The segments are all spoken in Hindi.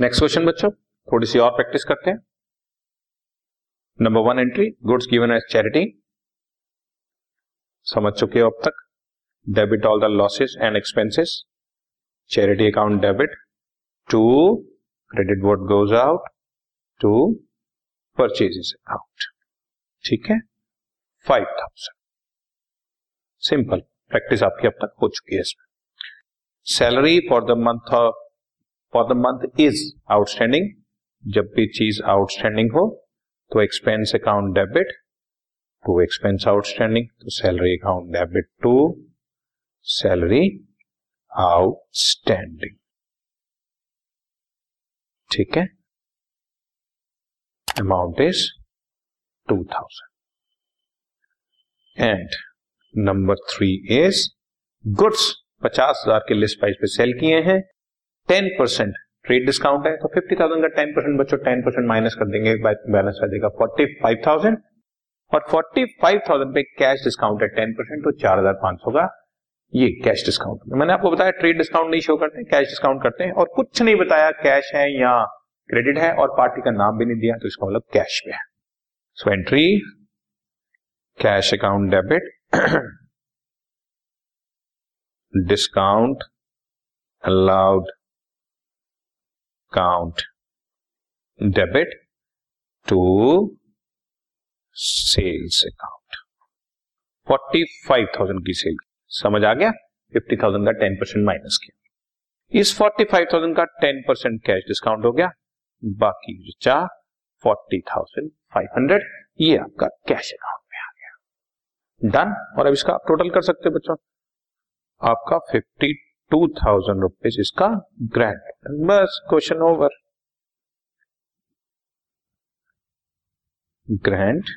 नेक्स्ट क्वेश्चन बच्चों. थोड़ी सी और प्रैक्टिस करते हैं. Number one entry goods given as charity समझ चुके हो अब तक. Debit all the losses and expenses charity account debit to credit what goes out to purchases account ठीक है? फाइव थाउज़ेंड सिंपल प्रैक्टिस आपकी अब तक हो चुकी है इसमें. Salary for the month for the month is outstanding जब भी चीज़ आउटस्टैंडिंग हो तो expense account debit to expense outstanding तो salary account debit to salary outstanding ठीक है? Amount is two thousand and number three is goods पचास हज़ार के लिस्ट प्राइस पे सेल किए हैं। टेन परसेंट ट्रेड डिस्काउंट है तो फिफ्टी थाउज़ेंड का टेन परसेंट बच्चों टेन परसेंट माइनस कर देंगे बैलेंस आ जाएगा फोर्टी फाइव थाउज़ेंड और फोर्टी फाइव थाउज़ेंड पे कैश डिस्काउंट है टेन परसेंट तो चार हज़ार पाँच सौ का ये कैश डिस्काउंट मैंने आपको बताया ट्रेड डिस्काउंट नहीं शो करते कैश डिस्काउंट करते हैं और कुछ नहीं बताया कैश है या क्रेडिट है और पार्टी का नाम भी नहीं दिया तो इसका मतलब कैश पे है। So entry cash account debit discount allowed account debit to sales account forty five thousand की सेल समझ आ गया? फिफ्टी थाउज़ेंड का टेन परसेंट माइनस किया। इस फोर्टी फाइव थाउज़ेंड का टेन परसेंट कैश डिस्काउंट हो गया। बाकी बचा फोर्टी थाउज़ेंड फाइव हंड्रेड ये आपका कैश अकाउंट में आ गया। डन और अब इसका आप टोटल कर सकते हो बच्चों। आपका फिफ्टी टू थाउज़ेंड रुपीज़ इसका ग्रैंड बस question over grand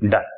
done